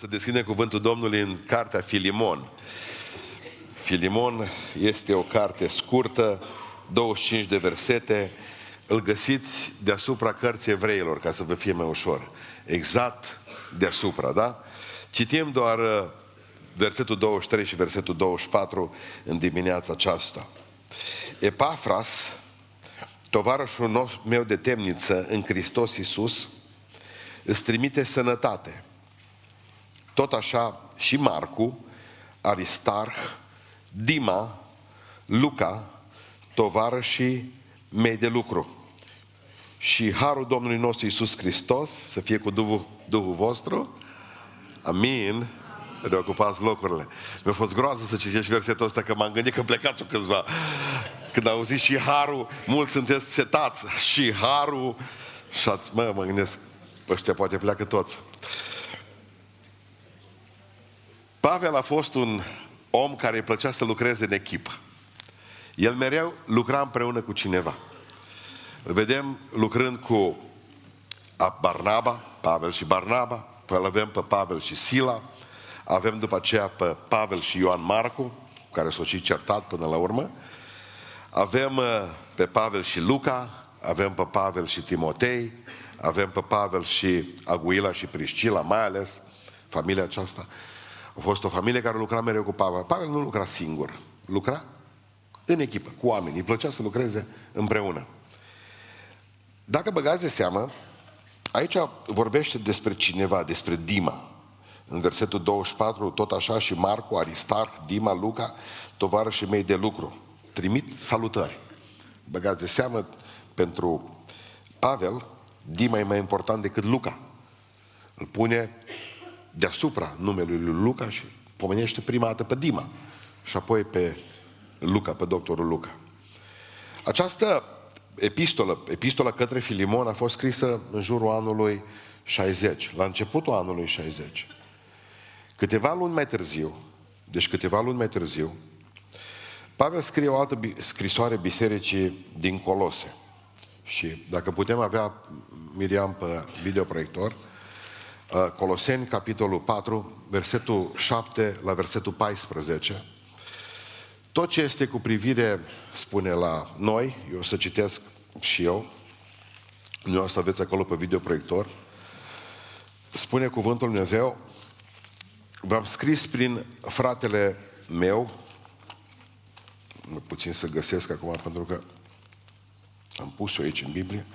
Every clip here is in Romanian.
Să deschidem cuvântul Domnului în cartea Filimon. Filimon este o carte scurtă, 25 de versete. Îl găsiți deasupra cărții evreilor, ca să vă fie mai ușor. Exact deasupra, da? Citim doar uh, versetul 23 și versetul 24 în dimineața aceasta. Epafras, tovarășul meu de temniță în Hristos Iisus, îți trimite sănătate – tot așa și Marcu, Aristarh, Dima, Luca, tovarășii mei de lucru. Și harul Domnului nostru Iisus Hristos să fie cu Duhul, Duhul vostru. Amin. Reocupați locurile. Mi-a fost groază să citești versetul ăsta, că m-am gândit că plecați-o câțiva. Când auzi și harul, mulți sunteți setați. Și harul, și ați, mă, mă gândesc, ăștia poate pleacă toți. Pavel a fost un om care îi plăcea să lucreze în echipă. El mereu lucra împreună cu cineva. Îl vedem lucrând cu Barnaba, Pavel și Barnaba, îl avem pe Pavel și Sila, avem după aceea pe Pavel și Ioan Marcu, cu care s-au și certat până la urmă, avem uh, pe Pavel și Luca, avem pe Pavel și Timotei, avem pe Pavel și Aguila și Priscila, mai ales familia aceasta. A fost o familie care lucra mereu cu Pavel. Pavel nu lucra singur, lucra în echipă, cu oameni. Îi plăcea să lucreze împreună. Dacă băgați de seamă, aici vorbește despre cineva, despre Dima. În versetul 24, tot așa și Marcu, Aristarh, Dima, Luca, tovarășii mei de lucru. Trimit salutări. Băgați de seamă, pentru Pavel, Dima e mai important decât Luca. Îl pune deasupra numelui lui Luca și pomenește prima dată pe Dima și apoi pe Luca, pe doctorul Luca. Această epistolă, epistola către Filimon a fost scrisă în jurul anului 60, la începutul anului 60. Câteva luni mai târziu, deci câteva luni mai târziu, Pavel scrie o altă scrisoare bisericii din Colose. Și dacă putem avea Miriam pe videoproiector, Uh, Coloseni, capitolul 4, versetul 7 la versetul 14. Tot ce este cu privire, spune la noi, eu o să citesc și eu, nu o să aveți acolo pe videoproiector, spune cuvântul Dumnezeu, v-am scris prin fratele meu, puțin să găsesc acum pentru că am pus-o aici în Biblie,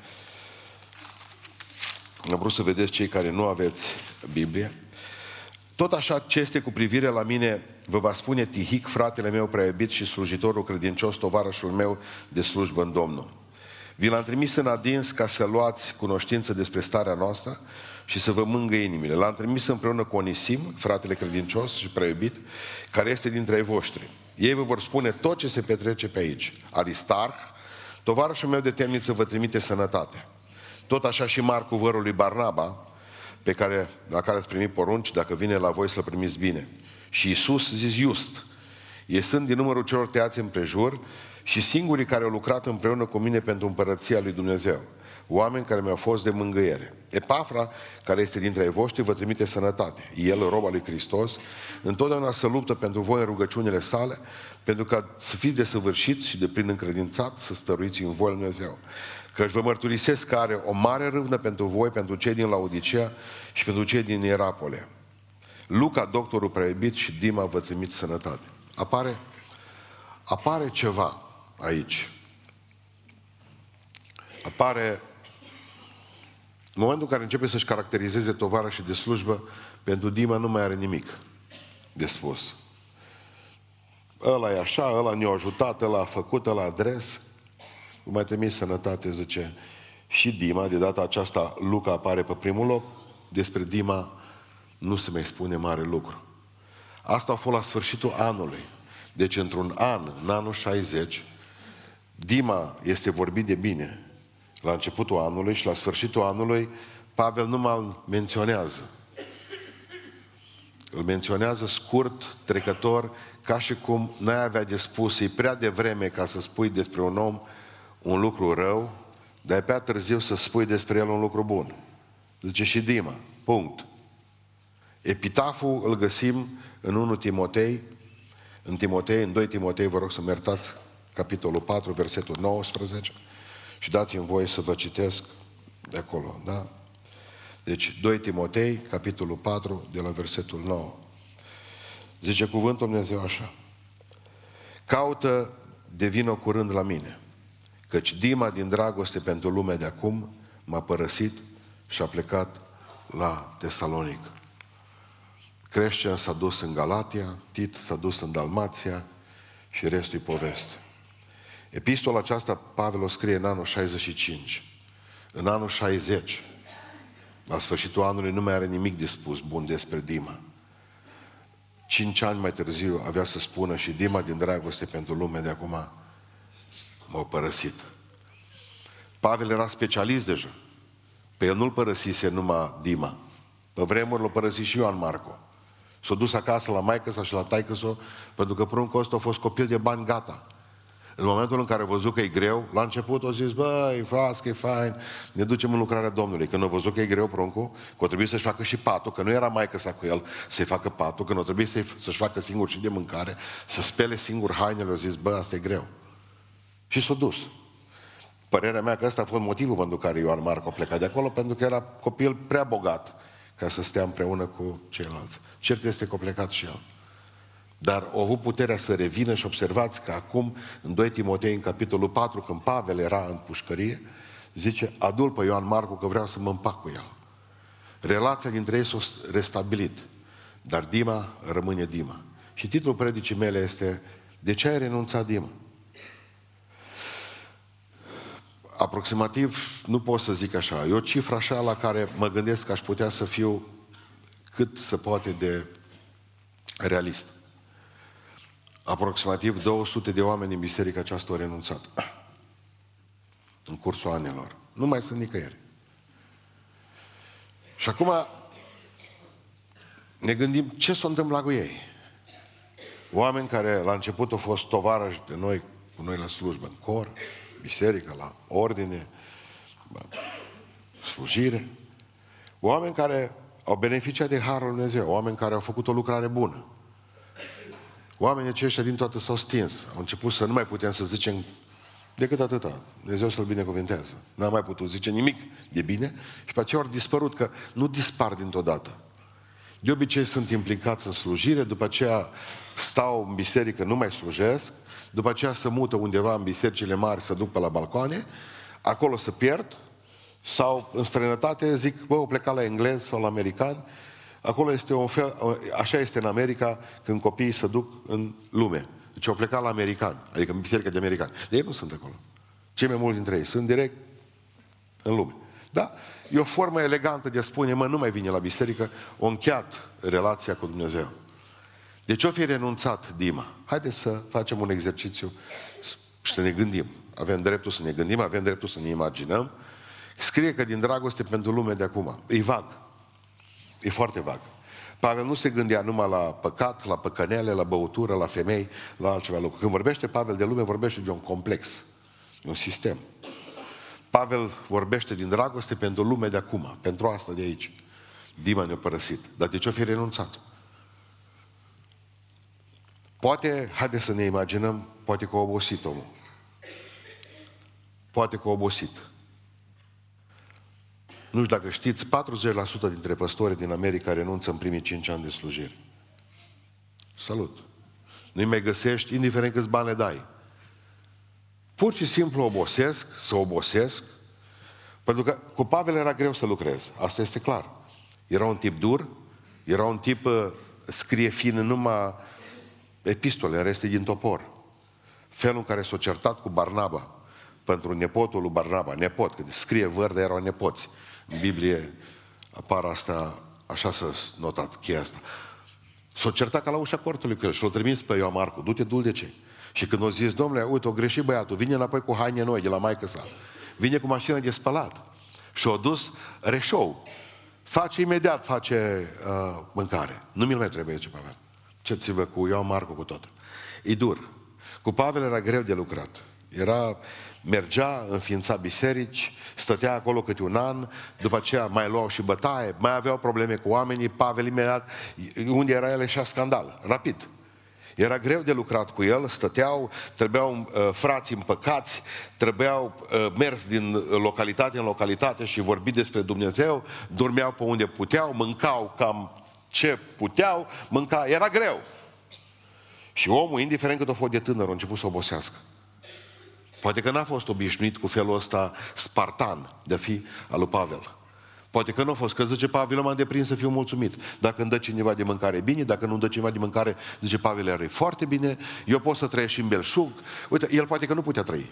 am vrut să vedeți cei care nu aveți Biblie. Tot așa ce este cu privire la mine, vă va spune Tihic, fratele meu prea și slujitorul credincios, tovarășul meu de slujbă în Domnul. Vi l-am trimis în adins ca să luați cunoștință despre starea noastră și să vă mângă inimile. L-am trimis împreună cu Onisim, fratele credincios și prea care este dintre ei voștri. Ei vă vor spune tot ce se petrece pe aici. Aristarh, tovarășul meu de temniță vă trimite sănătate. Tot așa și Marcu, vărul lui Barnaba, pe care, la care ați primit porunci, dacă vine la voi să-l primiți bine. Și Iisus zis just, ei sunt din numărul celor tăiați împrejur și singurii care au lucrat împreună cu mine pentru împărăția lui Dumnezeu. Oameni care mi-au fost de mângâiere. Epafra, care este dintre ei voștri, vă trimite sănătate. El, roba lui Hristos, întotdeauna să luptă pentru voi în rugăciunile sale, pentru ca să fiți desăvârșiți și de plin încredințat, să stăruiți în voi Dumnezeu. Că își vă mărturisesc că are o mare râvnă pentru voi, pentru cei din Laodicea și pentru cei din Ierapole. Luca, doctorul preibit și Dima vă trimit sănătate. Apare, apare ceva aici. Apare în momentul în care începe să-și caracterizeze tovara și de slujbă, pentru Dima nu mai are nimic de spus. Ăla e așa, ăla ne-a ajutat, ăla a făcut, ăla adres mai trimis sănătate, zice, și Dima, de data aceasta Luca apare pe primul loc, despre Dima nu se mai spune mare lucru. Asta a fost la sfârșitul anului. Deci într-un an, în anul 60, Dima este vorbit de bine la începutul anului și la sfârșitul anului Pavel nu mai menționează. Îl menționează scurt, trecător, ca și cum n-ai avea de spus, e prea devreme ca să spui despre un om un lucru rău, dar e prea târziu să spui despre el un lucru bun. Zice și Dima, punct. Epitaful îl găsim în 1 Timotei, în Timotei, în 2 Timotei, vă rog să mertați capitolul 4, versetul 19 și dați-mi voie să vă citesc de acolo, da? Deci 2 Timotei, capitolul 4, de la versetul 9. Zice cuvântul Dumnezeu așa. Caută de vină curând la mine, căci Dima din dragoste pentru lumea de acum m-a părăsit și a plecat la Tesalonic. Creștian s-a dus în Galatia, Tit s-a dus în Dalmația și restul e poveste. Epistola aceasta Pavel o scrie în anul 65. În anul 60, la sfârșitul anului, nu mai are nimic de spus bun despre Dima. Cinci ani mai târziu avea să spună și Dima din dragoste pentru lume de acum m-a părăsit. Pavel era specialist deja. Pe el nu-l părăsise numai Dima. Pe vremuri l-a părăsit și Ioan Marco. S-a dus acasă la maică sa și la taică sa, pentru că pruncul ăsta a fost copil de bani gata. În momentul în care a văzut că e greu, la început a zis, băi, frate, că e fain, ne ducem în lucrarea Domnului. Când a văzut că e greu pruncul, că o trebuie să-și facă și patul, că nu era maică sa cu el să-i facă patul, că nu trebuie să-și facă singur și de mâncare, să spele singur hainele, a zis, bă, asta e greu. Și s-a dus. Părerea mea că ăsta a fost motivul pentru care Ioan Marco a plecat de acolo, pentru că era copil prea bogat ca să stea împreună cu ceilalți. Cert este că a plecat și el. Dar au avut puterea să revină și observați că acum, în 2 Timotei, în capitolul 4, când Pavel era în pușcărie, zice, adul pe Ioan Marcu că vreau să mă împac cu el. Relația dintre ei s-a restabilit, dar Dima rămâne Dima. Și titlul predicii mele este De ce ai renunțat Dima? Aproximativ, nu pot să zic așa, e o cifră așa la care mă gândesc că aș putea să fiu cât se poate de realist. Aproximativ 200 de oameni în biserica aceasta au renunțat. În cursul anilor. Nu mai sunt nicăieri. Și acum ne gândim ce s-a întâmplat cu ei. Oameni care la început au fost tovarăși de noi, cu noi la slujbă, în cor, biserică, la ordine, slujire. Oameni care au beneficiat de Harul Lui Dumnezeu, oameni care au făcut o lucrare bună. Oamenii aceștia din toată s-au stins. Au început să nu mai putem să zicem decât atâta. Dumnezeu să-L binecuvintează. N-am mai putut zice nimic de bine și pe aceea au dispărut, că nu dispar dintr-o dată. De obicei sunt implicați în slujire, după aceea stau în biserică, nu mai slujesc, după aceea se mută undeva în bisericile mari, să duc pe la balcoane, acolo se pierd, sau în străinătate zic, bă, o pleca la englez sau la american, acolo este un fel, așa este în America când copiii se duc în lume. Deci au plecat la american, adică în biserica de americani. De ei nu sunt acolo. Cei mai mulți dintre ei sunt direct în lume. Da? E o formă elegantă de a spune, mă, nu mai vine la biserică, o încheiat relația cu Dumnezeu. De ce o fi renunțat Dima? Haideți să facem un exercițiu și să ne gândim. Avem dreptul să ne gândim, avem dreptul să ne imaginăm. Scrie că din dragoste pentru lume de acum. E vag. E foarte vag. Pavel nu se gândea numai la păcat, la păcănele, la băutură, la femei, la altceva lucru. Când vorbește Pavel de lume, vorbește de un complex, de un sistem. Pavel vorbește din dragoste pentru lume de acum, pentru asta de aici. Dima ne-a părăsit. Dar de ce o fi renunțat? Poate, haide să ne imaginăm, poate că a obosit omul. Poate că a obosit. Nu știu dacă știți, 40% dintre păstori din America renunță în primii 5 ani de slujire. Salut! Nu-i mai găsești, indiferent câți bani le dai. Pur și simplu obosesc, să obosesc, pentru că cu Pavel era greu să lucrez. Asta este clar. Era un tip dur, era un tip uh, scrie fin numai epistole, în reste din topor. Felul în care s-a certat cu Barnaba, pentru nepotul lui Barnaba, nepot, că scrie verde, erau nepoți. În Biblie apar asta, așa să notați cheia asta. S-a certat ca la ușa cortului cu el și l-a trimis pe Ioan Marcu, du-te dul ce. Și când o zis, domnule, uite, o greșit băiatul, vine înapoi cu haine noi de la maică sa. Vine cu mașina de spălat. Și a dus reșou. Face imediat, face uh, mâncare. Nu mi-l mai trebuie ce Pavel. Ce ți vă cu Ioan Marcu cu tot. E dur. Cu Pavel era greu de lucrat. Era, mergea, înființa biserici, stătea acolo câte un an, după aceea mai luau și bătaie, mai aveau probleme cu oamenii, Pavel imediat, unde era el și scandal, rapid. Era greu de lucrat cu el, stăteau, trebuiau uh, frați împăcați, trebuiau uh, mers din localitate în localitate și vorbi despre Dumnezeu, dormeau pe unde puteau, mâncau cam ce puteau, mânca, era greu. Și omul, indiferent cât o fost de tânăr, a început să obosească. Poate că n-a fost obișnuit cu felul ăsta spartan de a fi al lui Pavel. Poate că nu a fost, că zice Pavel, m-am deprins să fiu mulțumit. Dacă îmi dă cineva de mâncare, bine, dacă nu îmi dă cineva de mâncare, zice Pavel, are foarte bine, eu pot să trăiesc și în belșug. Uite, el poate că nu putea trăi.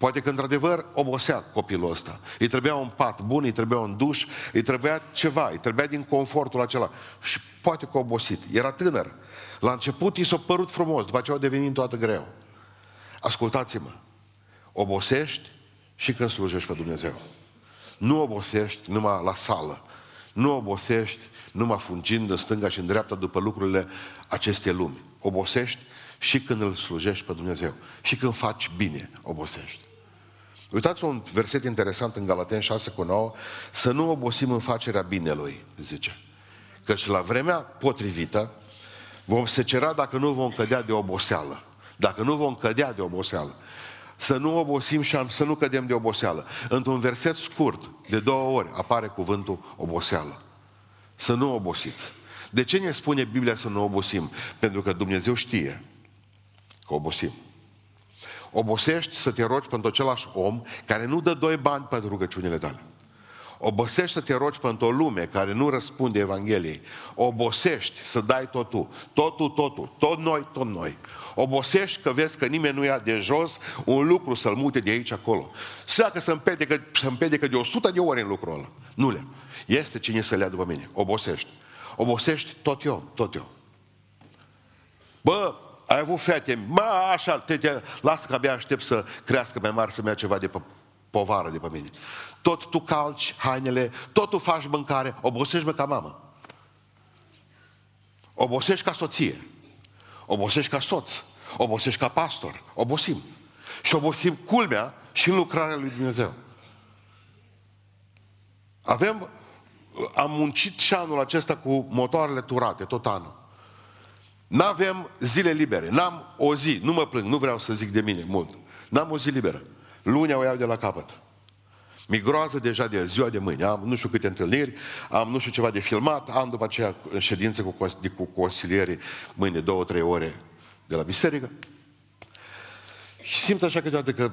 Poate că într-adevăr obosea copilul ăsta. Îi trebuia un pat bun, îi trebuia un duș, îi trebuia ceva, îi trebuia din confortul acela. Și poate că a obosit. Era tânăr. La început i s-a părut frumos, după aceea a devenit toată greu. Ascultați-mă, obosești și când slujești pe Dumnezeu. Nu obosești numai la sală. Nu obosești numai fungind în stânga și în dreapta după lucrurile acestei lumi. Obosești și când îl slujești pe Dumnezeu. Și când faci bine, obosești. Uitați un verset interesant în Galaten 6 cu 9. Să nu obosim în facerea binelui, zice. Căci la vremea potrivită vom secera dacă nu vom cădea de oboseală. Dacă nu vom cădea de oboseală. Să nu obosim și să nu cădem de oboseală. Într-un verset scurt, de două ori, apare cuvântul oboseală. Să nu obosiți. De ce ne spune Biblia să nu obosim? Pentru că Dumnezeu știe că obosim. Obosești să te rogi pentru același om care nu dă doi bani pentru rugăciunile tale. Obosești să te rogi pentru o lume care nu răspunde Evangheliei. Obosești să dai totul. Totul, totul. Tot noi, tot noi. Obosești că vezi că nimeni nu ia de jos un lucru să-l mute de aici acolo. Să dacă să împedecă, să împedecă de 100 de ori în lucrul ăla. Nu le. Este cine să le ia după mine. Obosești. Obosești tot eu, tot eu. Bă, ai avut fete, mă, așa, te, te, lasă că abia aștept să crească mai mare, să-mi ia ceva de pe povară de pe mine. Tot tu calci hainele, tot tu faci mâncare, obosești mă ca mamă. Obosești ca soție. Obosești ca soț. Obosești ca pastor. Obosim. Și obosim culmea și în lucrarea lui Dumnezeu. Avem, am muncit și anul acesta cu motoarele turate, tot anul. N-avem zile libere, n-am o zi, nu mă plâng, nu vreau să zic de mine mult. N-am o zi liberă. Lunea o iau de la capăt. Mi groază deja de ziua de mâine. Am nu știu câte întâlniri, am nu știu ceva de filmat, am după aceea ședințe cu, cu consilierii mâine două, trei ore de la biserică. Și simt așa câteodată că,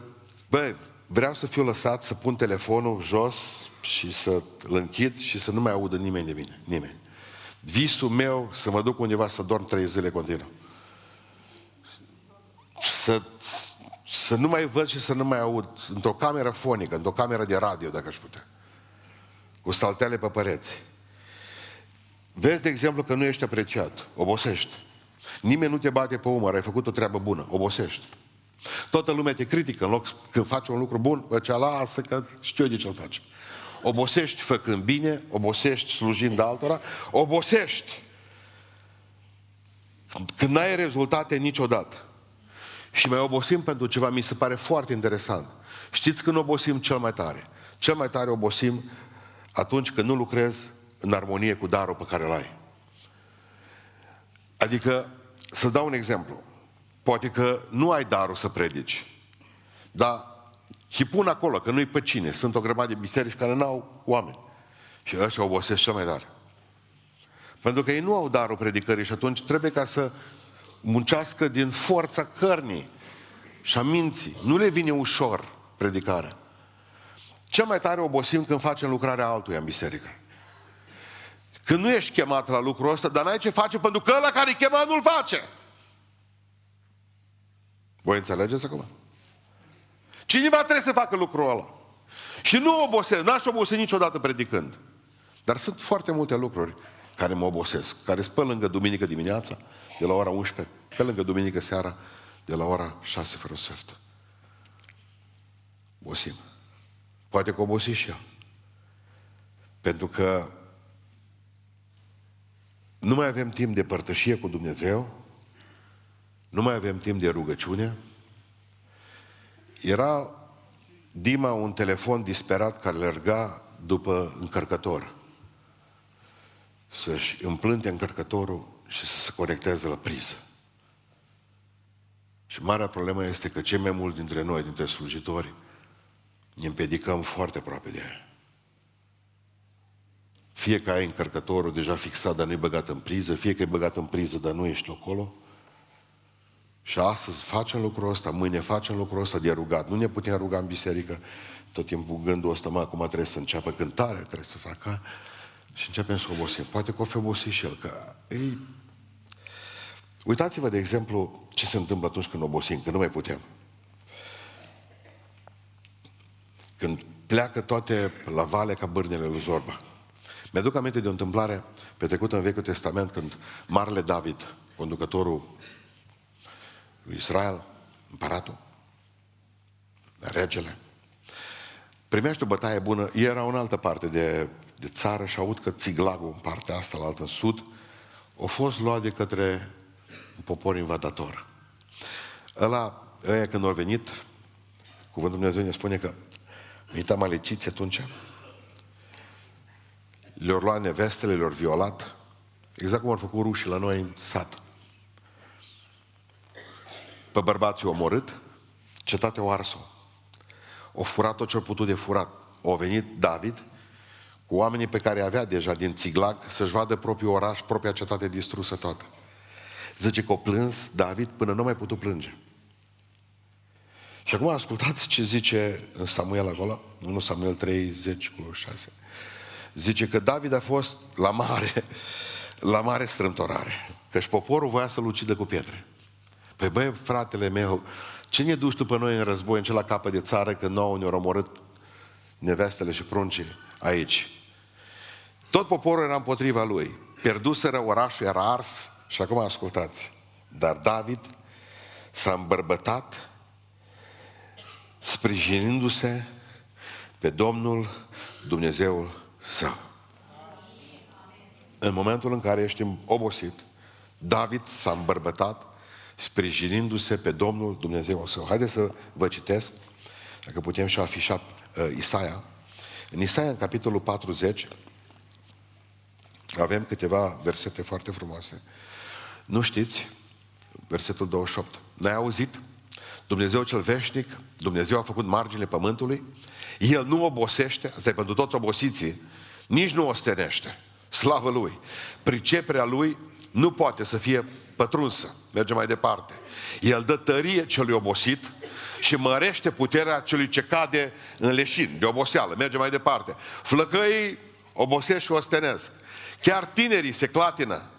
bă, vreau să fiu lăsat să pun telefonul jos și să-l închid și să nu mai audă nimeni de mine. Nimeni. Visul meu să mă duc undeva să dorm trei zile continuu. Să, să nu mai văd și să nu mai aud într-o cameră fonică, într-o cameră de radio, dacă aș putea. Cu staltele pe păreți. Vezi, de exemplu, că nu ești apreciat. Obosești. Nimeni nu te bate pe umăr, ai făcut o treabă bună. Obosești. Toată lumea te critică în loc când faci un lucru bun, bă, cea lasă că știu eu de ce-l faci. Obosești făcând bine, obosești slujind altora, obosești când n-ai rezultate niciodată. Și mai obosim pentru ceva, mi se pare foarte interesant. Știți când obosim cel mai tare? Cel mai tare obosim atunci când nu lucrezi în armonie cu darul pe care îl ai. Adică, să dau un exemplu. Poate că nu ai darul să predici, dar și pun acolo, că nu-i pe cine. Sunt o grămadă de biserici care n-au oameni. Și ăștia obosesc cel mai tare. Pentru că ei nu au darul predicării și atunci trebuie ca să muncească din forța cărnii și a minții. Nu le vine ușor predicarea. Cel mai tare obosim când facem lucrarea altuia în biserică. Când nu ești chemat la lucrul ăsta, dar n-ai ce face pentru că ăla care e chemat nu-l face. Voi înțelegeți acum? Cineva trebuie să facă lucrul ăla. Și nu obosesc, n-aș obosi niciodată predicând. Dar sunt foarte multe lucruri care mă obosesc, care sunt pe lângă duminică dimineața, de la ora 11, pe lângă duminică seara, de la ora 6 fără sfert. Obosim. Poate că obosi și el. Pentru că nu mai avem timp de părtășie cu Dumnezeu, nu mai avem timp de rugăciune, Era Dima un telefon disperat care lerga după încărcător. Să-și împlânte încărcătorul și să se conecteze la priză. Și marea problemă este că cei mai mulți dintre noi, dintre slujitori, ne împedicăm foarte aproape de ea. Fie că ai încărcătorul deja fixat, dar nu e băgat în priză, fie că e băgat în priză, dar nu ești acolo. Și astăzi facem lucrul ăsta, mâine facem lucrul ăsta de rugat. Nu ne putem ruga în biserică tot timpul gândul ăsta, mă, acum trebuie să înceapă cântarea, trebuie să facă și începem să obosim. Poate că o fi obosit și el, că ei... Uitați-vă, de exemplu, ce se întâmplă atunci când obosim, când nu mai putem. Când pleacă toate la vale ca bârnele lui Zorba. Mi-aduc aminte de o întâmplare petrecută în Vechiul Testament când Marele David, conducătorul lui Israel, împăratul, regele, primește o bătaie bună, era în altă parte de, de țară și aud că Țiglagul, în partea asta, la altă, în sud, a fost luat de către un popor invadator. Ăla, ăia când au venit, cuvântul Dumnezeu ne spune că venit amaleciți atunci, le-au luat nevestele, le-au violat, exact cum au făcut rușii la noi în sat. Pe bărbații au omorât, cetatea o ars-o. O furat tot ce-au putut de furat. Au venit David cu oamenii pe care avea deja din Țiglag să-și vadă propriul oraș, propria cetate distrusă toată. Zice că o plâns David până nu mai putut plânge. Și acum ascultați ce zice în Samuel acolo, 1 Samuel 30 cu 6. Zice că David a fost la mare, la mare strâmtorare. Căci poporul voia să-l ucidă cu pietre. Păi băi, fratele meu, ce ne duci tu pe noi în război, în cel la capă de țară, când nouă ne-au omorât nevestele și pruncii aici? Tot poporul era împotriva lui. Pierduseră orașul, era ars. Și acum ascultați. Dar David s-a îmbărbătat sprijinindu-se pe Domnul Dumnezeul său. În momentul în care ești obosit, David s-a îmbărbătat sprijinindu-se pe Domnul Dumnezeu său. Haideți să vă citesc, dacă putem și afișa uh, Isaia. În Isaia, în capitolul 40, avem câteva versete foarte frumoase. Nu știți? Versetul 28. N-ai auzit? Dumnezeu cel veșnic, Dumnezeu a făcut marginile pământului, El nu obosește, asta e pentru toți obosiții, nici nu ostenește. Slavă Lui! Priceperea Lui nu poate să fie pătrunsă. Merge mai departe. El dă tărie celui obosit și mărește puterea celui ce cade în leșin, de oboseală. Merge mai departe. Flăcăii obosesc și ostenesc. Chiar tinerii se clatină.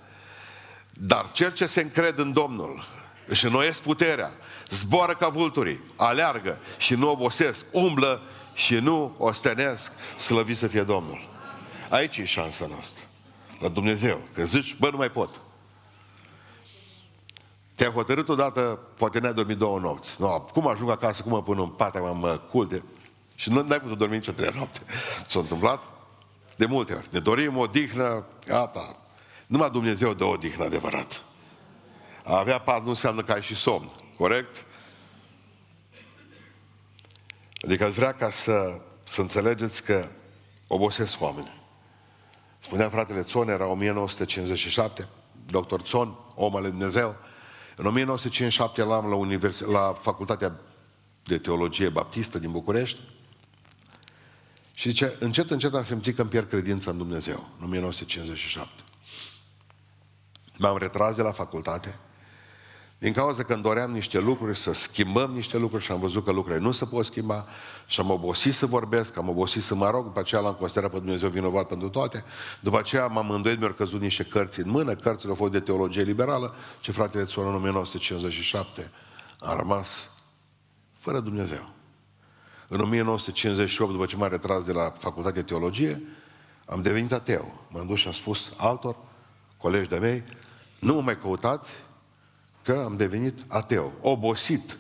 Dar cel ce se încred în Domnul își înnoiesc puterea, zboară ca vulturii, aleargă și nu obosesc, umblă și nu ostenesc, slăvit să fie Domnul. Aici e șansa noastră. La Dumnezeu. Că zici, bă, nu mai pot. Te-ai hotărât odată, poate n-ai dormit două nopți. No, cum ajung acasă, cum mă pun în pat, mă, mă culte. Și nu ai putut dormi nicio trei noapte. S-a întâmplat? De multe ori. Ne dorim o dihnă, gata. Numai Dumnezeu dă o dihnă adevărat. A avea pat nu înseamnă că ai și somn. Corect? Adică aș vrea ca să, să înțelegeți că obosesc oameni. Spunea fratele Țon, era 1957, doctor Țon, om al Dumnezeu, în 1957 l-am la, univers- la Facultatea de Teologie Baptistă din București și zice, încet, încet am simțit că îmi pierd credința în Dumnezeu, în 1957. M-am retras de la facultate din cauza că îmi doream niște lucruri, să schimbăm niște lucruri și am văzut că lucrurile nu se pot schimba și am obosit să vorbesc, am obosit să mă rog, după aceea l-am considerat pe Dumnezeu vinovat pentru toate, după aceea m-am îndoit, mi-au căzut niște cărți în mână, cărțile au fost de teologie liberală și fratele Țon în 1957 a rămas fără Dumnezeu. În 1958, după ce m-am retras de la facultatea de teologie, am devenit ateu. M-am dus și am spus altor colegi de mei, nu mă mai căutați, că am devenit ateu, obosit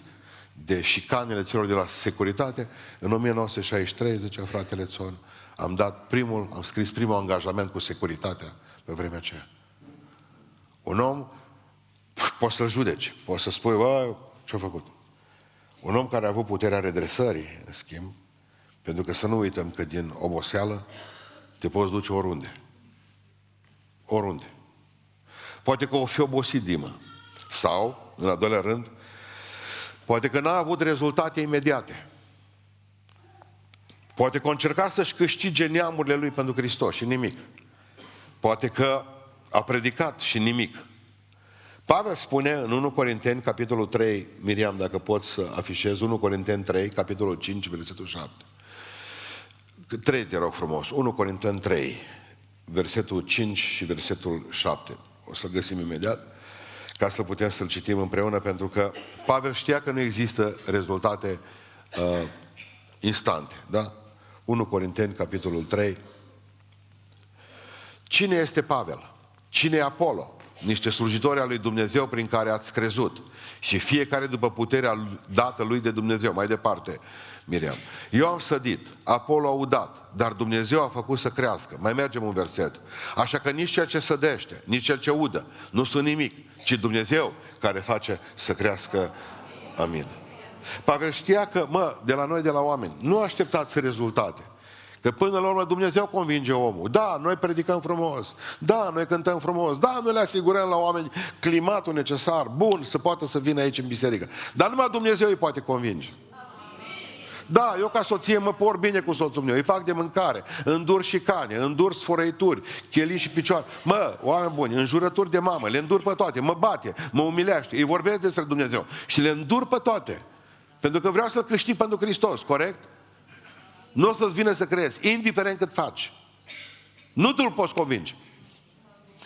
de șicanele celor de la securitate. În 1963, zicea fratele Țon, am dat primul, am scris primul angajament cu securitatea pe vremea aceea. Un om, poți să-l judeci, poți să spui, bă, ce-a făcut? Un om care a avut puterea redresării, în schimb, pentru că să nu uităm că din oboseală te poți duce oriunde. Oriunde. Poate că o fi obosit Dima. Sau, în al doilea rând, poate că n-a avut rezultate imediate. Poate că a încercat să-și câștige neamurile lui pentru Hristos și nimic. Poate că a predicat și nimic. Pavel spune în 1 Corinteni, capitolul 3, Miriam, dacă pot să afișez, 1 Corinteni 3, capitolul 5, versetul 7. 3, te rog frumos, 1 Corinteni 3, versetul 5 și versetul 7. O să găsim imediat ca să putem să-l citim împreună, pentru că Pavel știa că nu există rezultate uh, instante, da? 1 Corinteni, capitolul 3. Cine este Pavel? Cine e Apollo? Niște slujitori al lui Dumnezeu prin care ați crezut. Și fiecare după puterea dată lui de Dumnezeu. Mai departe, Miriam. Eu am sădit, Apollo a udat, dar Dumnezeu a făcut să crească. Mai mergem un verset. Așa că nici cel ce sădește, nici cel ce udă, nu sunt nimic, ci Dumnezeu care face să crească. Amin. Pavel știa că, mă, de la noi, de la oameni, nu așteptați rezultate. Că până la urmă Dumnezeu convinge omul. Da, noi predicăm frumos. Da, noi cântăm frumos. Da, noi le asigurăm la oameni climatul necesar, bun, să poată să vină aici în biserică. Dar numai Dumnezeu îi poate convinge. Da, eu ca soție mă por bine cu soțul meu, îi fac de mâncare, îndur și cane, îndur sfărăituri, chelii și picioare. Mă, oameni buni, înjurături de mamă, le îndur pe toate, mă bate, mă umilește, îi vorbesc despre Dumnezeu și le îndur pe toate. Pentru că vreau să câștig pentru Hristos, corect? Nu o să-ți vină să crezi, indiferent cât faci. Nu tu-l poți convinge.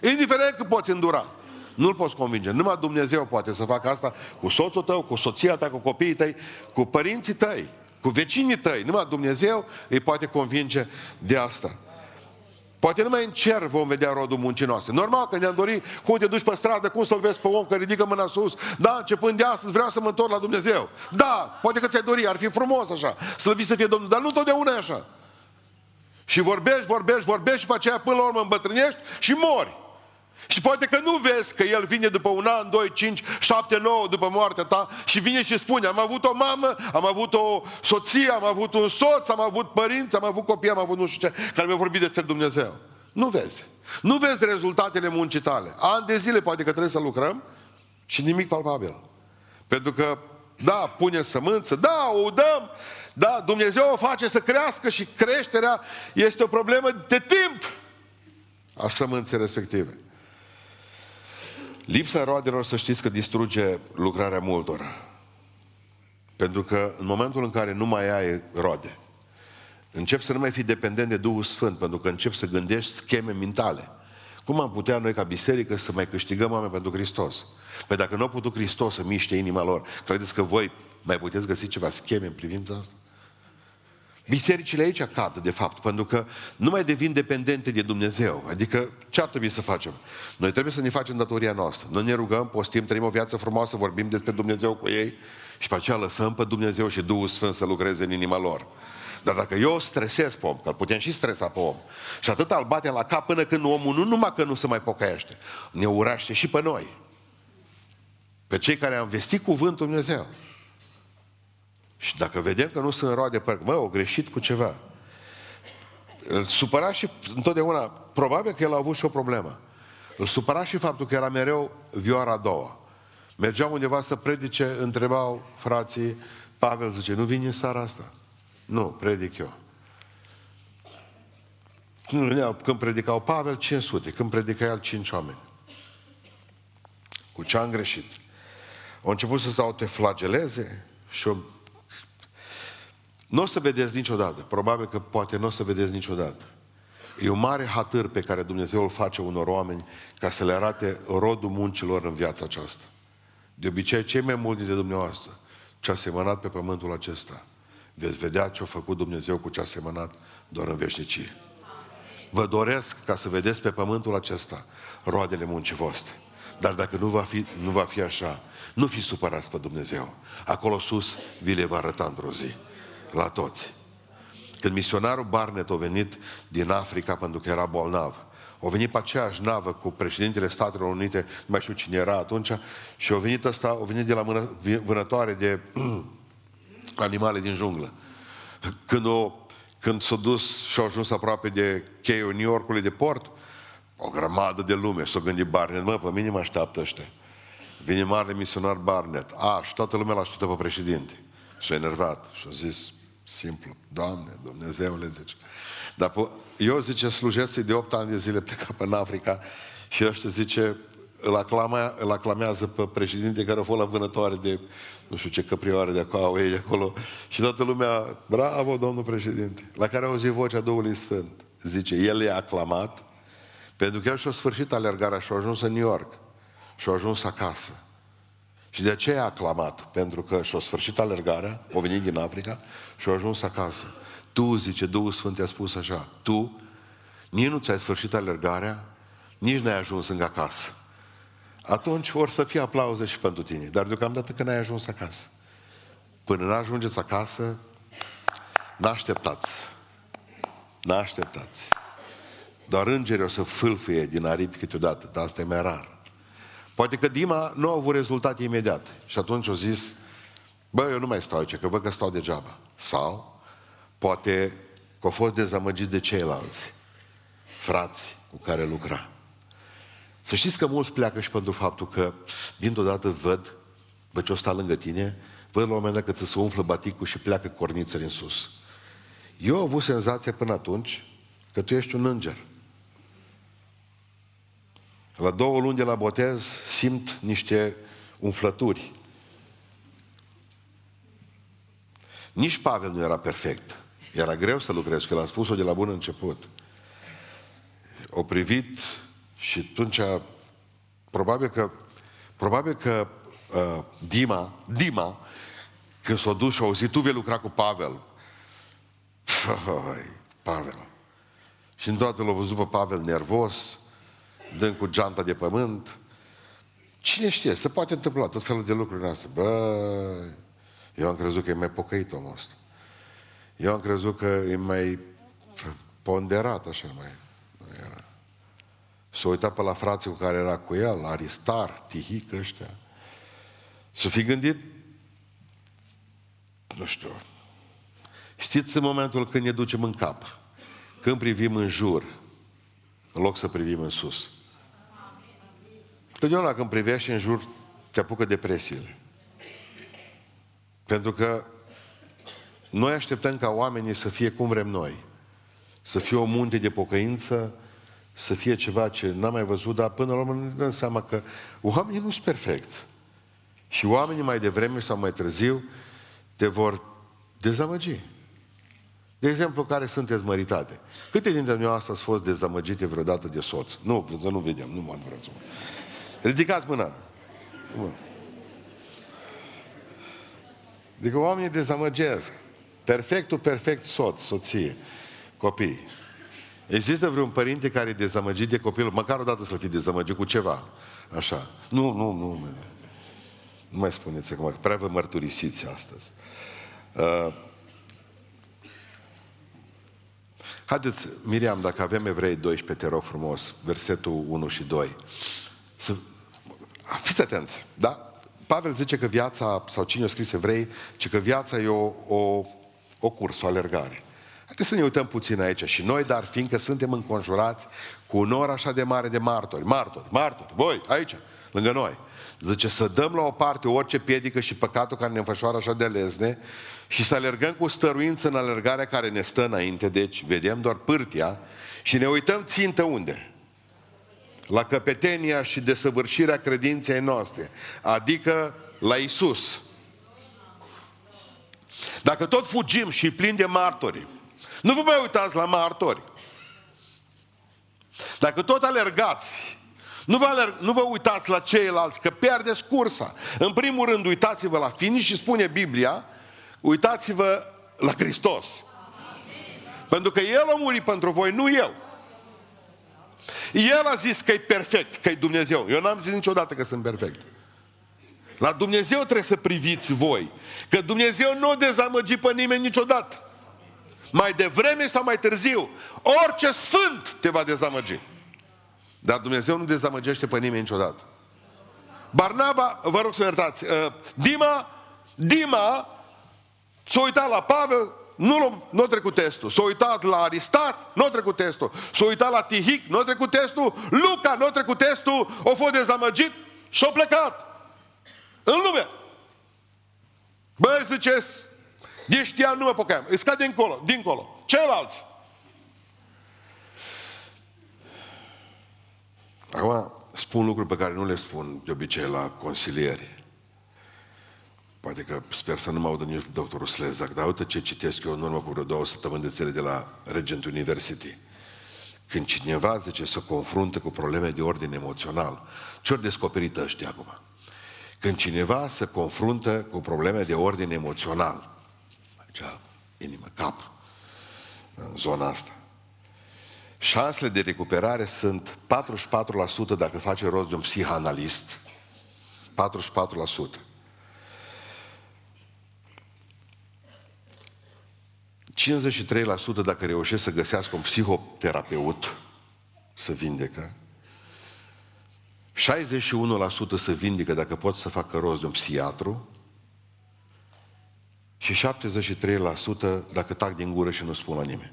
Indiferent cât poți îndura. Nu-l poți convinge. Numai Dumnezeu poate să facă asta cu soțul tău, cu soția ta, cu copiii tăi, cu părinții tăi, cu vecinii tăi. Numai Dumnezeu îi poate convinge de asta. Poate numai în cer vom vedea rodul muncii noastre. Normal că ne-am dorit cum te duci pe stradă, cum să-l vezi pe om că ridică mâna sus. Da, începând de astăzi vreau să mă întorc la Dumnezeu. Da, poate că ți-ai dori, ar fi frumos așa, să vii să fie Domnul, dar nu totdeauna e așa. Și vorbești, vorbești, vorbești și pe aceea până la urmă îmbătrânești și mori. Și poate că nu vezi că el vine după un an, doi, cinci, șapte, nouă după moartea ta și vine și spune, am avut o mamă, am avut o soție, am avut un soț, am avut părinți, am avut copii, am avut nu știu ce, care mi-au vorbit despre Dumnezeu. Nu vezi. Nu vezi rezultatele muncii tale. Ani de zile poate că trebuie să lucrăm și nimic palpabil. Pentru că, da, pune sămânță, da, o dăm, da, Dumnezeu o face să crească și creșterea este o problemă de timp a sămânței respective. Lipsa roadelor, să știți că distruge lucrarea multora. Pentru că în momentul în care nu mai ai roade, încep să nu mai fii dependent de Duhul Sfânt, pentru că încep să gândești scheme mentale. Cum am putea noi ca biserică să mai câștigăm oameni pentru Hristos? Păi dacă nu a putut Hristos să miște inima lor, credeți că voi mai puteți găsi ceva scheme în privința asta? Bisericile aici cad, de fapt, pentru că nu mai devin dependente de Dumnezeu. Adică, ce ar trebui să facem? Noi trebuie să ne facem datoria noastră. Noi ne rugăm, postim, trăim o viață frumoasă, vorbim despre Dumnezeu cu ei și pe aceea lăsăm pe Dumnezeu și Duhul Sfânt să lucreze în inima lor. Dar dacă eu stresez pe om, că putem și stresa pe om, și atât îl bate la cap până când omul nu numai că nu se mai pocăiește, ne uraște și pe noi. Pe cei care am vestit cuvântul Dumnezeu. Și dacă vedem că nu sunt roade, parcă, mă, o greșit cu ceva. Îl supăra și întotdeauna, probabil că el a avut și o problemă. Îl supăra și faptul că era mereu vioara a doua. Mergeau undeva să predice, întrebau frații, Pavel zice, nu vine în seara asta? Nu, predic eu. Când predicau Pavel, 500. Când predica el, 5 oameni. Cu ce am greșit? Au început să stau te flageleze și o nu o să vedeți niciodată, probabil că poate nu o să vedeți niciodată. E un mare hatâr pe care Dumnezeu îl face unor oameni ca să le arate rodul muncilor în viața aceasta. De obicei, cei mai mulți dintre dumneavoastră ce a semănat pe pământul acesta, veți vedea ce a făcut Dumnezeu cu ce a semănat doar în veșnicie. Vă doresc ca să vedeți pe pământul acesta roadele muncii voastre. Dar dacă nu va fi, nu va fi așa, nu fi supărați pe Dumnezeu. Acolo sus vi le va arăta într-o zi la toți. Când misionarul Barnett a venit din Africa pentru că era bolnav, a venit pe aceeași navă cu președintele Statelor Unite, nu mai știu cine era atunci, și a venit ăsta, a venit de la mână, vânătoare de animale din junglă. Când, o, când s-a dus și a ajuns aproape de cheiul New Yorkului de port, o grămadă de lume, s-a gândit Barnett, mă, pe mine mă așteaptă ăștia. Vine mare misionar Barnett. A, și toată lumea l-așteptă pe președinte. Și a enervat și a zis, simplu, Doamne, Dumnezeule, zice. Dar eu, zice, slujesc de 8 ani de zile plecat în Africa și ăștia, zice, îl, aclama, îl aclamează pe președinte care a fost la vânătoare de nu știu ce căprioare de acolo, au ei acolo. Și toată lumea, bravo, domnul președinte. La care au auzit vocea Duhului Sfânt. Zice, el e aclamat pentru că el și-a sfârșit alergarea și a ajuns în New York. Și a ajuns acasă. Și de aceea a aclamat, pentru că și-a sfârșit alergarea, a venit din Africa și a ajuns acasă. Tu, zice, Duhul Sfânt a spus așa, tu nici nu ți-ai sfârșit alergarea, nici n-ai ajuns încă acasă. Atunci vor să fie aplauze și pentru tine, dar deocamdată că n-ai ajuns acasă. Până n-ajungeți acasă, n-așteptați. N-așteptați. Doar îngerii o să fâlfâie din aripi câteodată, dar asta e mai rar. Poate că Dima nu a avut rezultate imediat. Și atunci au zis, bă, eu nu mai stau aici, că văd că stau degeaba. Sau, poate că au fost dezamăgit de ceilalți, frați cu care lucra. Să știți că mulți pleacă și pentru faptul că dintr-o dată văd, bă, ce o sta lângă tine, văd la un moment dat că ți se umflă baticul și pleacă cornițele în sus. Eu am avut senzația până atunci că tu ești un înger. La două luni de la botez simt niște umflături. Nici Pavel nu era perfect. Era greu să lucrez, că l-am spus-o de la bun început. O privit și atunci, probabil că, probabil că uh, Dima, Dima, când s-a dus și a auzit, tu vei lucra cu Pavel. Păi, Pavel. Și în toată l-a văzut pe Pavel nervos, dând cu geanta de pământ. Cine știe, se poate întâmpla tot felul de lucruri în astea. Bă, eu am crezut că e mai pocăit omul ăsta. Eu am crezut că e mai ponderat așa, mai... Nu era. S-a uitat pe la frații cu care era cu el, Aristar, Tihic, ăștia. Să fi gândit, nu știu, știți în momentul când ne ducem în cap, când privim în jur, în loc să privim în sus. Totdeauna când privești în jur, te apucă depresiile. Pentru că noi așteptăm ca oamenii să fie cum vrem noi. Să fie o munte de pocăință, să fie ceva ce n-am mai văzut, dar până la urmă ne dăm seama că oamenii nu sunt perfecți. Și oamenii mai devreme sau mai târziu te vor dezamăgi. De exemplu, care sunteți măritate? Câte dintre noi astăzi ați fost dezamăgite vreodată de soț? Nu, să nu vedem, nu mă vreau Ridicați mâna. Bun. Adică oamenii dezamăgesc. Perfectul perfect soț, soție, copii. Există vreun părinte care e dezamăgit de copil, măcar o dată să-l fi dezamăgit cu ceva. Așa. Nu, nu, nu. Nu mai spuneți acum, că prea vă mărturisiți astăzi. Uh, haideți, Miriam, dacă avem Evrei 12, te rog frumos, versetul 1 și 2. Să... Fiți atenți, da? Pavel zice că viața, sau cine a scris Evrei, ce că viața e o, o, o cursă, o alergare. Haideți să ne uităm puțin aici și noi, dar fiindcă suntem înconjurați cu un or așa de mare de martori, martori, martori, voi, aici, lângă noi. Zice să dăm la o parte orice piedică și păcatul care ne înfășoară așa de lezne și să alergăm cu stăruință în alergarea care ne stă înainte, deci vedem doar pârtia și ne uităm țintă unde? La căpetenia și desăvârșirea credinței noastre, adică la Isus. Dacă tot fugim și plin de martori, nu vă mai uitați la martori. Dacă tot alergați, nu vă, alerg, nu vă uitați la ceilalți, că pierdeți cursa. În primul rând, uitați-vă la finish și spune Biblia, uitați-vă la Hristos. Pentru că El a murit pentru voi, nu eu. El a zis că e perfect, că e Dumnezeu. Eu n-am zis niciodată că sunt perfect. La Dumnezeu trebuie să priviți voi. Că Dumnezeu nu o dezamăgi pe nimeni niciodată mai devreme sau mai târziu, orice sfânt te va dezamăgi. Dar Dumnezeu nu dezamăgește pe nimeni niciodată. Barnaba, vă rog să mă iertați, uh, Dima, Dima S-a uitat la Pavel, nu, nu a trecut testul. S-a uitat la Aristat, nu a trecut testul. S-a uitat la Tihic, nu a trecut testul. Luca, nu a trecut testul. A fost dezamăgit și a plecat. În lume. Băi, ziceți, de știa, nu mă pocăiam. Îi scade dincolo, dincolo. Ceilalți. Acum spun lucruri pe care nu le spun de obicei la consilieri. Poate că sper să nu mă audă nici doctorul Slezac, dar uite ce citesc eu în urmă cu vreo două săptămâni de țări de la Regent University. Când cineva zice să confrunte cu probleme de ordine emoțional, ce-ori descoperit ăștia acum? Când cineva se confruntă cu probleme de ordine emoțional, aici, inimă, cap, în zona asta, șansele de recuperare sunt 44% dacă face rost de un psihanalist, 44%. 53% dacă reușesc să găsească un psihoterapeut să vindecă, 61% să vindecă dacă pot să facă rost de un psiatru și 73% dacă tac din gură și nu spun la nimeni.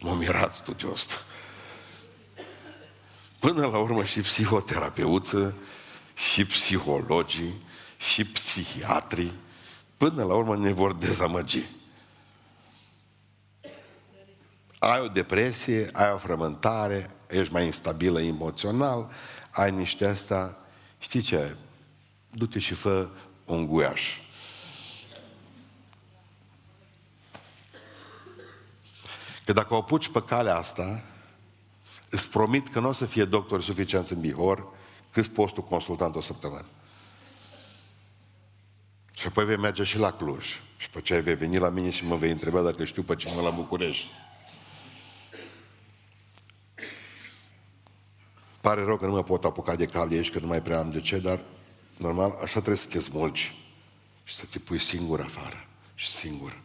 M-a mirat studiul ăsta. Până la urmă și psihoterapeuță, și psihologii, și psihiatrii, până la urmă ne vor dezamăgi. Ai o depresie, ai o frământare, ești mai instabilă emoțional, ai niște asta, știi ce? Du-te și fă un guiaș. Că dacă o apuci pe calea asta, îți promit că nu o să fie doctor suficient în Bihor cât postul consultant o săptămână. Și apoi vei merge și la Cluj. Și pe ce vei veni la mine și mă vei întreba dacă știu pe cine la București. Pare rău că nu mă pot apuca de cale aici, că nu mai prea am de ce, dar normal, așa trebuie să te smulgi și să te pui singur afară și singur.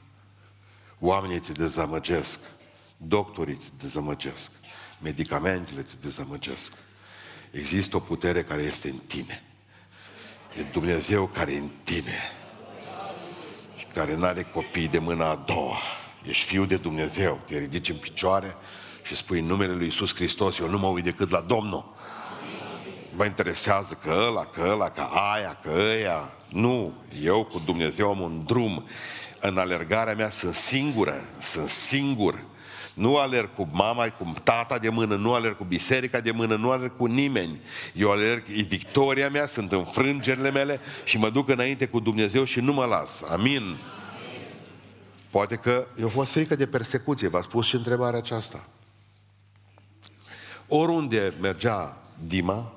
Oamenii te dezamăgesc, doctorii te dezamăgesc, medicamentele te dezamăgesc. Există o putere care este în tine. E Dumnezeu care e în tine care nu are copii de mâna a doua. Ești fiul de Dumnezeu, te ridici în picioare și spui în numele Lui Iisus Hristos, eu nu mă uit decât la Domnul. Vă interesează că ăla, că ăla, că aia, că ăia. Nu, eu cu Dumnezeu am un drum. În alergarea mea sunt singură, sunt singur. Nu alerg cu mama, cu tata de mână, nu alerg cu biserica de mână, nu alerg cu nimeni. Eu alerg, e victoria mea, sunt înfrângerile mele și mă duc înainte cu Dumnezeu și nu mă las. Amin. Amin. Poate că eu fost frică de persecuție, v-a spus și întrebarea aceasta. Oriunde mergea Dima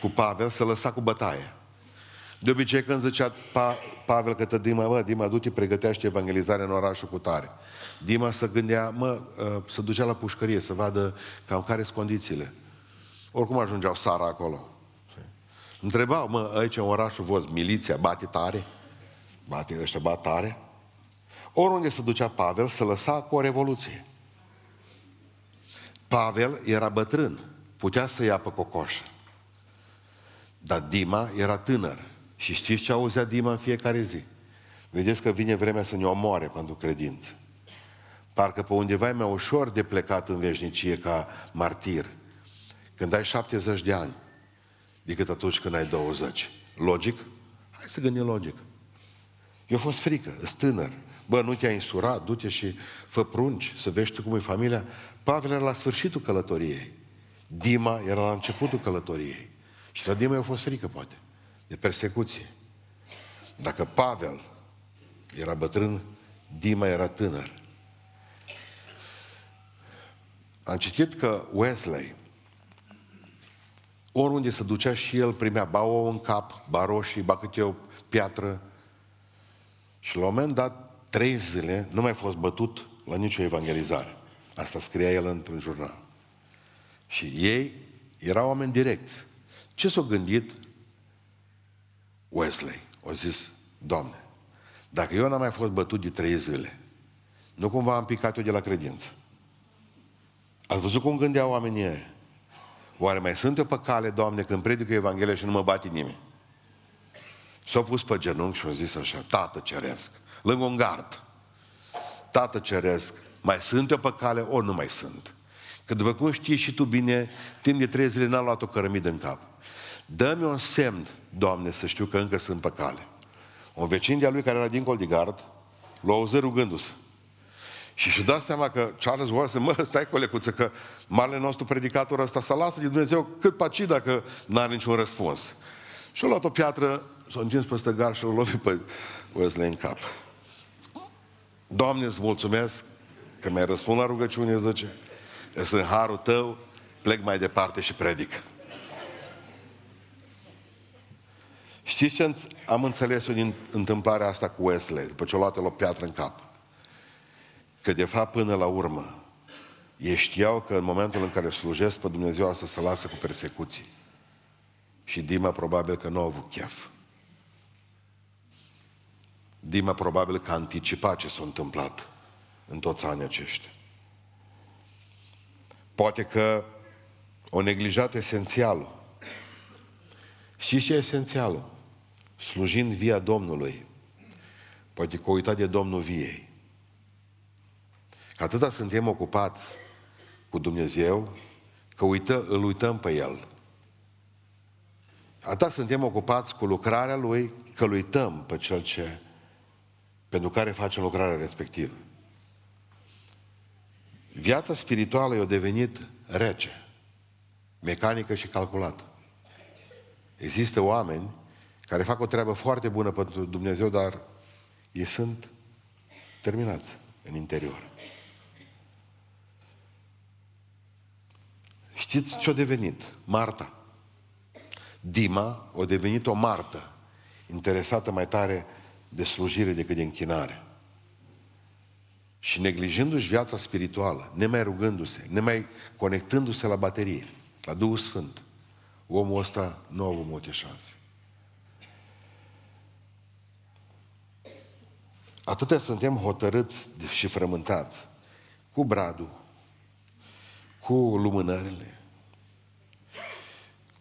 cu Pavel, să lăsa cu bătaie. De obicei când zicea pa, Pavel către Dima, mă, Dima, du-te, pregătește evangelizarea în orașul cu tare. Dima să gândea, mă, ă, să ducea la pușcărie, să vadă cam care sunt condițiile. Oricum ajungeau Sara acolo. Întrebau, mă, aici în orașul vostru, miliția bate tare? Bate ăștia, bat tare? Oriunde se ducea Pavel, se lăsa cu o revoluție. Pavel era bătrân, putea să ia pe cocoșă. Dar Dima era tânăr. Și știți ce auzea Dima în fiecare zi? Vedeți că vine vremea să ne omoare pentru credință. Parcă pe undeva e mai ușor de plecat în veșnicie ca martir. Când ai 70 de ani, decât atunci când ai 20. Logic? Hai să gândim logic. Eu fost frică, sunt tânăr. Bă, nu te-ai insurat, du-te și fă prunci, să vezi tu cum e familia. Pavel era la sfârșitul călătoriei. Dima era la începutul călătoriei. Și la Dima i-a fost frică, poate, de persecuție. Dacă Pavel era bătrân, Dima era tânăr. Am citit că Wesley, oriunde se ducea și el, primea ba o în cap, ba roșii, ba câte o piatră. Și la un moment dat, trei zile, nu mai fost bătut la nicio evangelizare. Asta scria el într-un jurnal. Și ei erau oameni direcți. Ce s-a gândit Wesley? O zis, Doamne, dacă eu n-am mai fost bătut de trei zile, nu cumva am picat eu de la credință. Ați văzut cum gândeau oamenii ăia? Oare mai sunt eu pe cale, Doamne, când predic Evanghelia și nu mă bate nimeni? S-a pus pe genunchi și a zis așa, Tată ceresc, lângă un gard. Tată ceresc, mai sunt eu pe cale, ori nu mai sunt. Că după cum știi și tu bine, timp de trei zile n-am luat o cărămidă în cap. Dă-mi un semn, Doamne, să știu că încă sunt pe cale. Un vecin de-a lui care era dincolo de gard, l-a auzit rugându-se. Și și-a dat seama că Charles Ward mă, stai colecuță, că marele nostru predicator ăsta să lasă de Dumnezeu cât paci dacă n-are niciun răspuns. Și-a luat o piatră, s-a întins peste gar și l-a lovit pe Wesley în cap. Doamne, îți mulțumesc că mi-ai răspuns la rugăciune, zice. Este în harul tău, plec mai departe și predic. Știți ce am înțeles eu din întâmplarea asta cu Wesley, după ce o luat o piatră în cap? Că de fapt până la urmă ei știau că în momentul în care slujesc pe Dumnezeu asta să lasă cu persecuții. Și Dima probabil că nu a avut chef. Dima probabil că a anticipat ce s-a întâmplat în toți anii aceștia. Poate că o neglijat esențială. Știți ce e esențialul? Slujind via Domnului. Poate că o uitat de Domnul viei. Atâta suntem ocupați cu Dumnezeu, că uită, îl uităm pe El. Atâta suntem ocupați cu lucrarea Lui, că îl uităm pe Cel ce, pentru care facem lucrarea respectivă. Viața spirituală i-a devenit rece, mecanică și calculată. Există oameni care fac o treabă foarte bună pentru Dumnezeu, dar ei sunt terminați în interior. Știți ce a devenit? Marta. Dima a devenit o Martă, interesată mai tare de slujire decât de închinare. Și neglijându-și viața spirituală, nemai rugându-se, nemai conectându-se la baterie, la Duhul Sfânt, omul ăsta nu a avut multe șanse. Atâtea suntem hotărâți și frământați cu bradul, cu lumânările,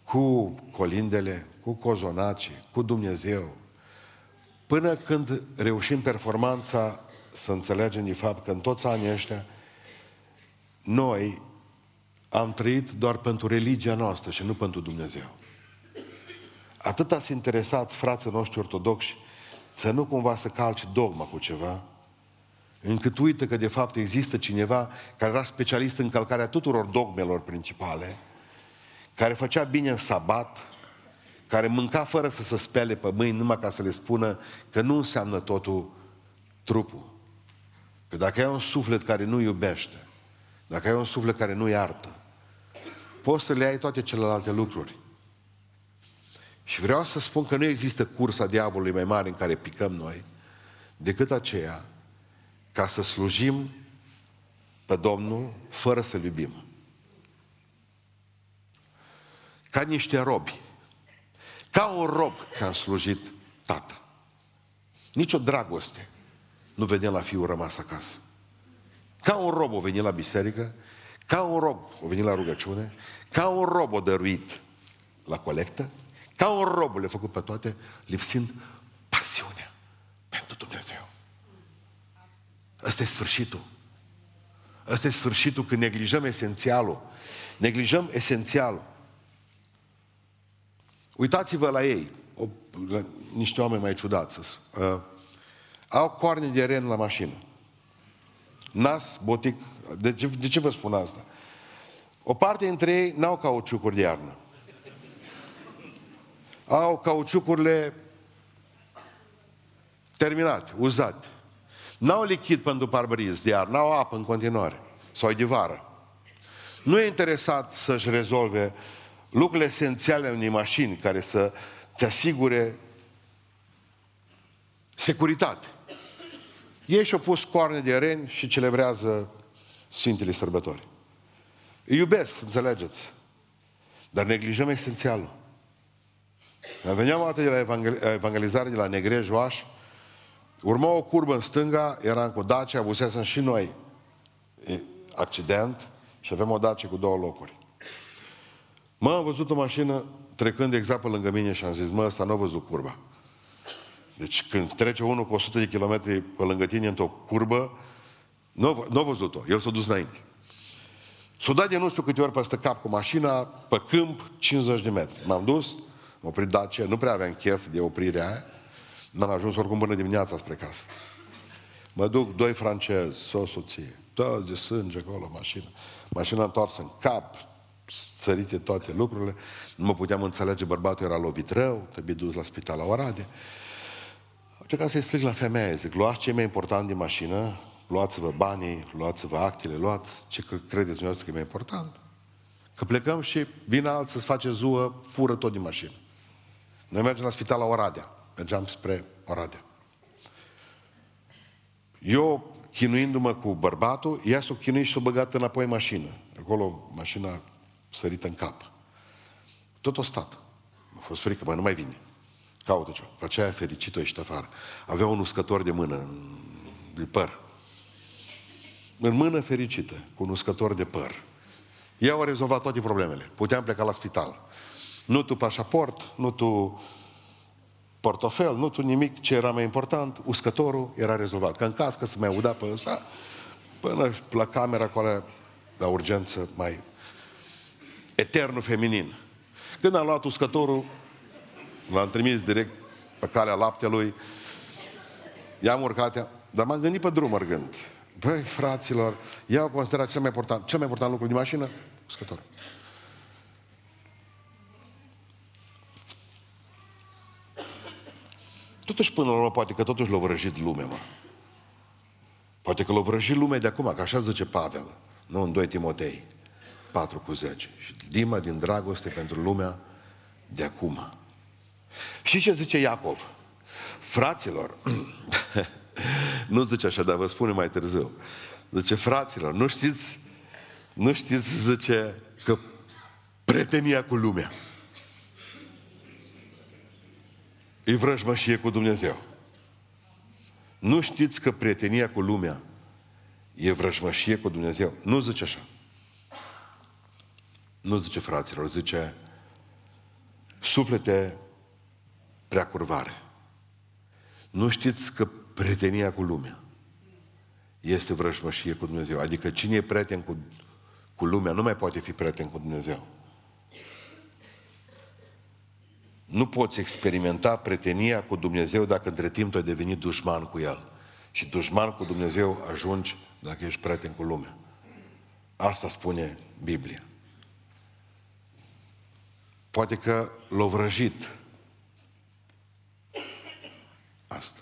cu colindele, cu cozonaci, cu Dumnezeu, până când reușim performanța să înțelegem de fapt că în toți anii ăștia noi am trăit doar pentru religia noastră și nu pentru Dumnezeu. Atât ați interesați, frații noștri ortodoxi, să nu cumva să calci dogma cu ceva, încât uită că de fapt există cineva care era specialist în calcarea tuturor dogmelor principale, care făcea bine în sabat, care mânca fără să se spele pe mâini numai ca să le spună că nu înseamnă totul trupul. Că dacă ai un suflet care nu iubește, dacă ai un suflet care nu iartă, poți să le ai toate celelalte lucruri. Și vreau să spun că nu există cursa diavolului mai mare în care picăm noi, decât aceea ca să slujim pe Domnul fără să-L iubim. Ca niște robi. Ca un rob ți-am slujit tată. Nici o dragoste nu vedem la fiul rămas acasă. Ca un rob o venit la biserică, ca un rob o venit la rugăciune, ca un rob o dăruit la colectă, ca un rob le-a făcut pe toate, lipsind pasiunea pentru Dumnezeu. Ăsta e sfârșitul. Ăsta e sfârșitul când neglijăm esențialul. Neglijăm esențialul. Uitați-vă la ei, o, la niște oameni mai ciudați. Uh, au coarne de ren la mașină. Nas, botic. De ce, de ce vă spun asta? O parte dintre ei n-au cauciucuri de iarnă. Au cauciucurile terminate, uzate. N-au lichid pentru parbăriz de iarnă, n-au apă în continuare. Sau de vară. Nu e interesat să-și rezolve lucrurile esențiale în unei mașini care să te asigure securitate. Ei și-au pus coarne de reni și celebrează Sfintele Sărbători. Îi iubesc, înțelegeți. Dar neglijăm esențialul. Veneam o dată de la evangelizare de la Negreș Joaș, urma o curbă în stânga, eram cu Dacia, avusesem și noi accident și avem o Dacia cu două locuri. Mă, am văzut o mașină trecând exact pe lângă mine și am zis, mă, ăsta nu a văzut curba. Deci când trece unul cu 100 de kilometri pe lângă tine într-o curbă, nu, nu a văzut-o, el s-a dus înainte. S-a dat de nu știu câte ori peste cap cu mașina, pe câmp, 50 de metri. M-am dus, m-a oprit Dacia, nu prea aveam chef de oprirea aia, n-am ajuns oricum până dimineața spre casă. Mă duc, doi francezi, so soție, toți de sânge acolo, mașina. Mașina întoarsă în cap, țărite toate lucrurile, nu mă puteam înțelege, bărbatul era lovit rău, trebuie dus la spital la Oradea. ca să-i explic la femeie, zic, luați ce e mai important din mașină, luați-vă banii, luați-vă actele, luați ce credeți dumneavoastră că e mai important. Că plecăm și vine alții să-ți face zuă, fură tot din mașină. Noi mergem la spital la Oradea. Mergeam spre Oradea. Eu, chinuindu-mă cu bărbatul, ea s-o chinuit și s-o băgat înapoi în mașină. Acolo, mașina sărită în cap. Tot o stat. A fost frică, mă, nu mai vine. Caută ceva. Pe aceea fericit-o ieșit afară. Avea un uscător de mână, de păr. În mână fericită, cu un uscător de păr. Ea a rezolvat toate problemele. Puteam pleca la spital. Nu tu pașaport, nu tu portofel, nu tu nimic, ce era mai important, uscătorul era rezolvat. Că în caz că se mai auda pe ăsta, până la camera cu alea, la urgență, mai eternul feminin. Când am luat uscătorul, l-am trimis direct pe calea laptelui, i-am urcat, dar m-am gândit pe drum mergând. Băi, fraților, iau considerat cel mai important, cel mai important lucru din mașină, uscătorul. Totuși, până la urmă, poate că totuși l-a vrăjit lumea, mă. Poate că l-a vrăjit lumea de acum, că așa zice Pavel, nu în 2 Timotei 4 cu 10. Și dima din dragoste pentru lumea de acum. Și ce zice Iacov? Fraților, nu zice așa, dar vă spune mai târziu. Zice, fraților, nu știți, nu știți, zice, că prietenia cu lumea e vrăjmășie cu Dumnezeu. Nu știți că prietenia cu lumea e vrăjmășie cu Dumnezeu? Nu zice așa. Nu zice fraților, zice suflete prea curvare. Nu știți că prietenia cu lumea este vrăjmășie cu Dumnezeu. Adică cine e prieten cu, cu lumea nu mai poate fi prieten cu Dumnezeu. Nu poți experimenta prietenia cu Dumnezeu dacă între timp tu ai devenit dușman cu El. Și dușman cu Dumnezeu ajungi dacă ești prieten cu lumea. Asta spune Biblia. Poate că l-a vrăjit. Asta.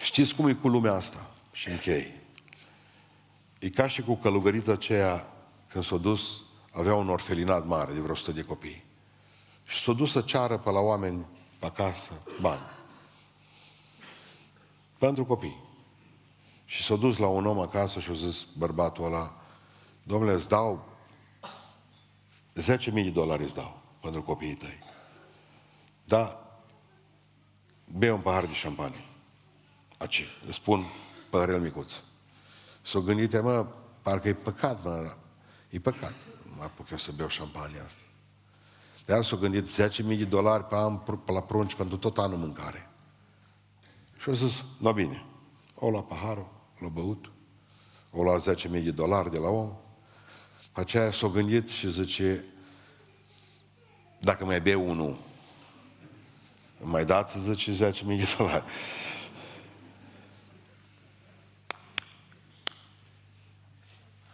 Știți cum e cu lumea asta? Și închei. E ca și cu călugărița aceea când s-a dus, avea un orfelinat mare de vreo 100 de copii. Și s-a dus să ceară pe la oameni pe acasă bani. Pentru copii. Și s-a dus la un om acasă și a zis bărbatul ăla, domnule, îți dau 10.000 de dolari îți dau pentru copiii tăi. Da, bei un pahar de șampanie. Aci, îți spun păhărel micuț. S-o gândit, mă, parcă e păcat, mă, e păcat. Nu mă apuc eu să beau șampanie asta. Dar s-au gândit 10.000 de dolari pe an la prunci pentru tot anul mâncare. Și au zis, nu bine, o la paharul, l-a băut, o la 10.000 de dolari de la om, pe aceea s-a gândit și zice, dacă mai bei unul, mai dați, zice, 10.000 de dolari.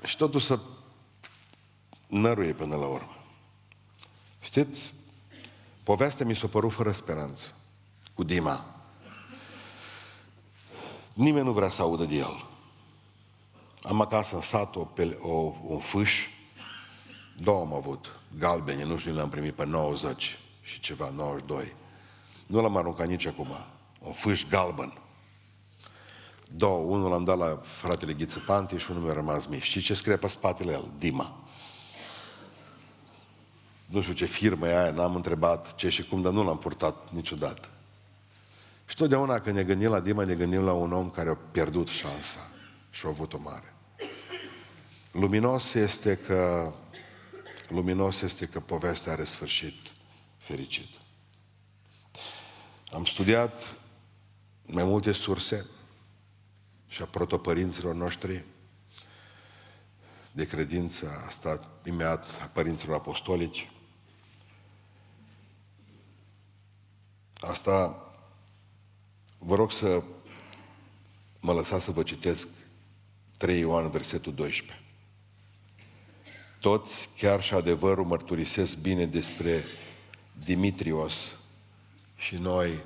Și totul să năruie până la urmă. Știți, povestea mi s-a părut fără speranță, cu Dima. Nimeni nu vrea să audă de el. Am acasă în sat o, o, un fâș, două am avut, galbene, nu știu, le-am primit pe 90 și ceva, 92. Nu l-am aruncat nici acum. Un fâș galben. Două, unul l-am dat la fratele Ghiță Panti și unul mi-a rămas mic. Și ce scrie pe spatele el? Dima nu știu ce firmă e aia, n-am întrebat ce și cum, dar nu l-am purtat niciodată. Și totdeauna când ne gândim la Dima, ne gândim la un om care a pierdut șansa și a avut-o mare. Luminos este că luminos este că povestea are sfârșit fericit. Am studiat mai multe surse și a protopărinților noștri de credință, a stat imediat a părinților apostolici. Asta vă rog să mă lăsați să vă citesc 3 Ioan, versetul 12. Toți, chiar și adevărul, mărturisesc bine despre Dimitrios și noi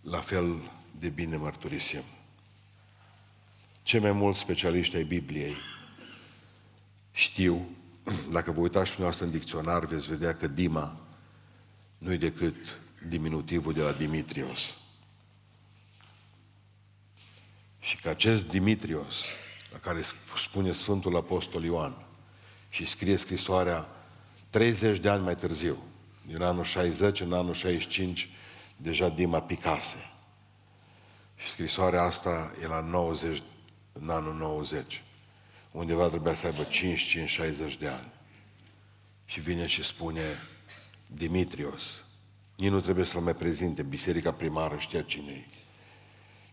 la fel de bine mărturisim. Cei mai mulți specialiști ai Bibliei știu, dacă vă uitați dumneavoastră în dicționar, veți vedea că Dima nu e decât diminutivul de la Dimitrios. Și că acest Dimitrios, la care spune Sfântul Apostol Ioan, și scrie scrisoarea 30 de ani mai târziu, din anul 60, în anul 65, deja Dima picase. Și scrisoarea asta e la 90, în anul 90. Undeva trebuia să aibă 5-5-60 de ani. Și vine și spune Dimitrios. Nici nu trebuie să-l mai prezinte. Biserica primară știa cine e.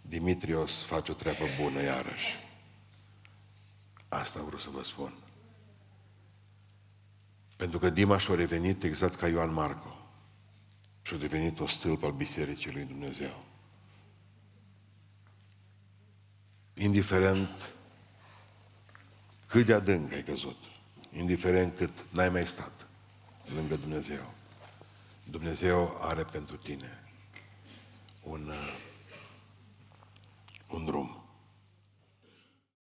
Dimitrios face o treabă bună iarăși. Asta vreau să vă spun. Pentru că Dimaș și-a revenit exact ca Ioan Marco. Și-a devenit o stâlp al Bisericii lui Dumnezeu. Indiferent cât de adânc ai căzut, indiferent cât n-ai mai stat lângă Dumnezeu, Dumnezeu are pentru tine un, uh, un drum.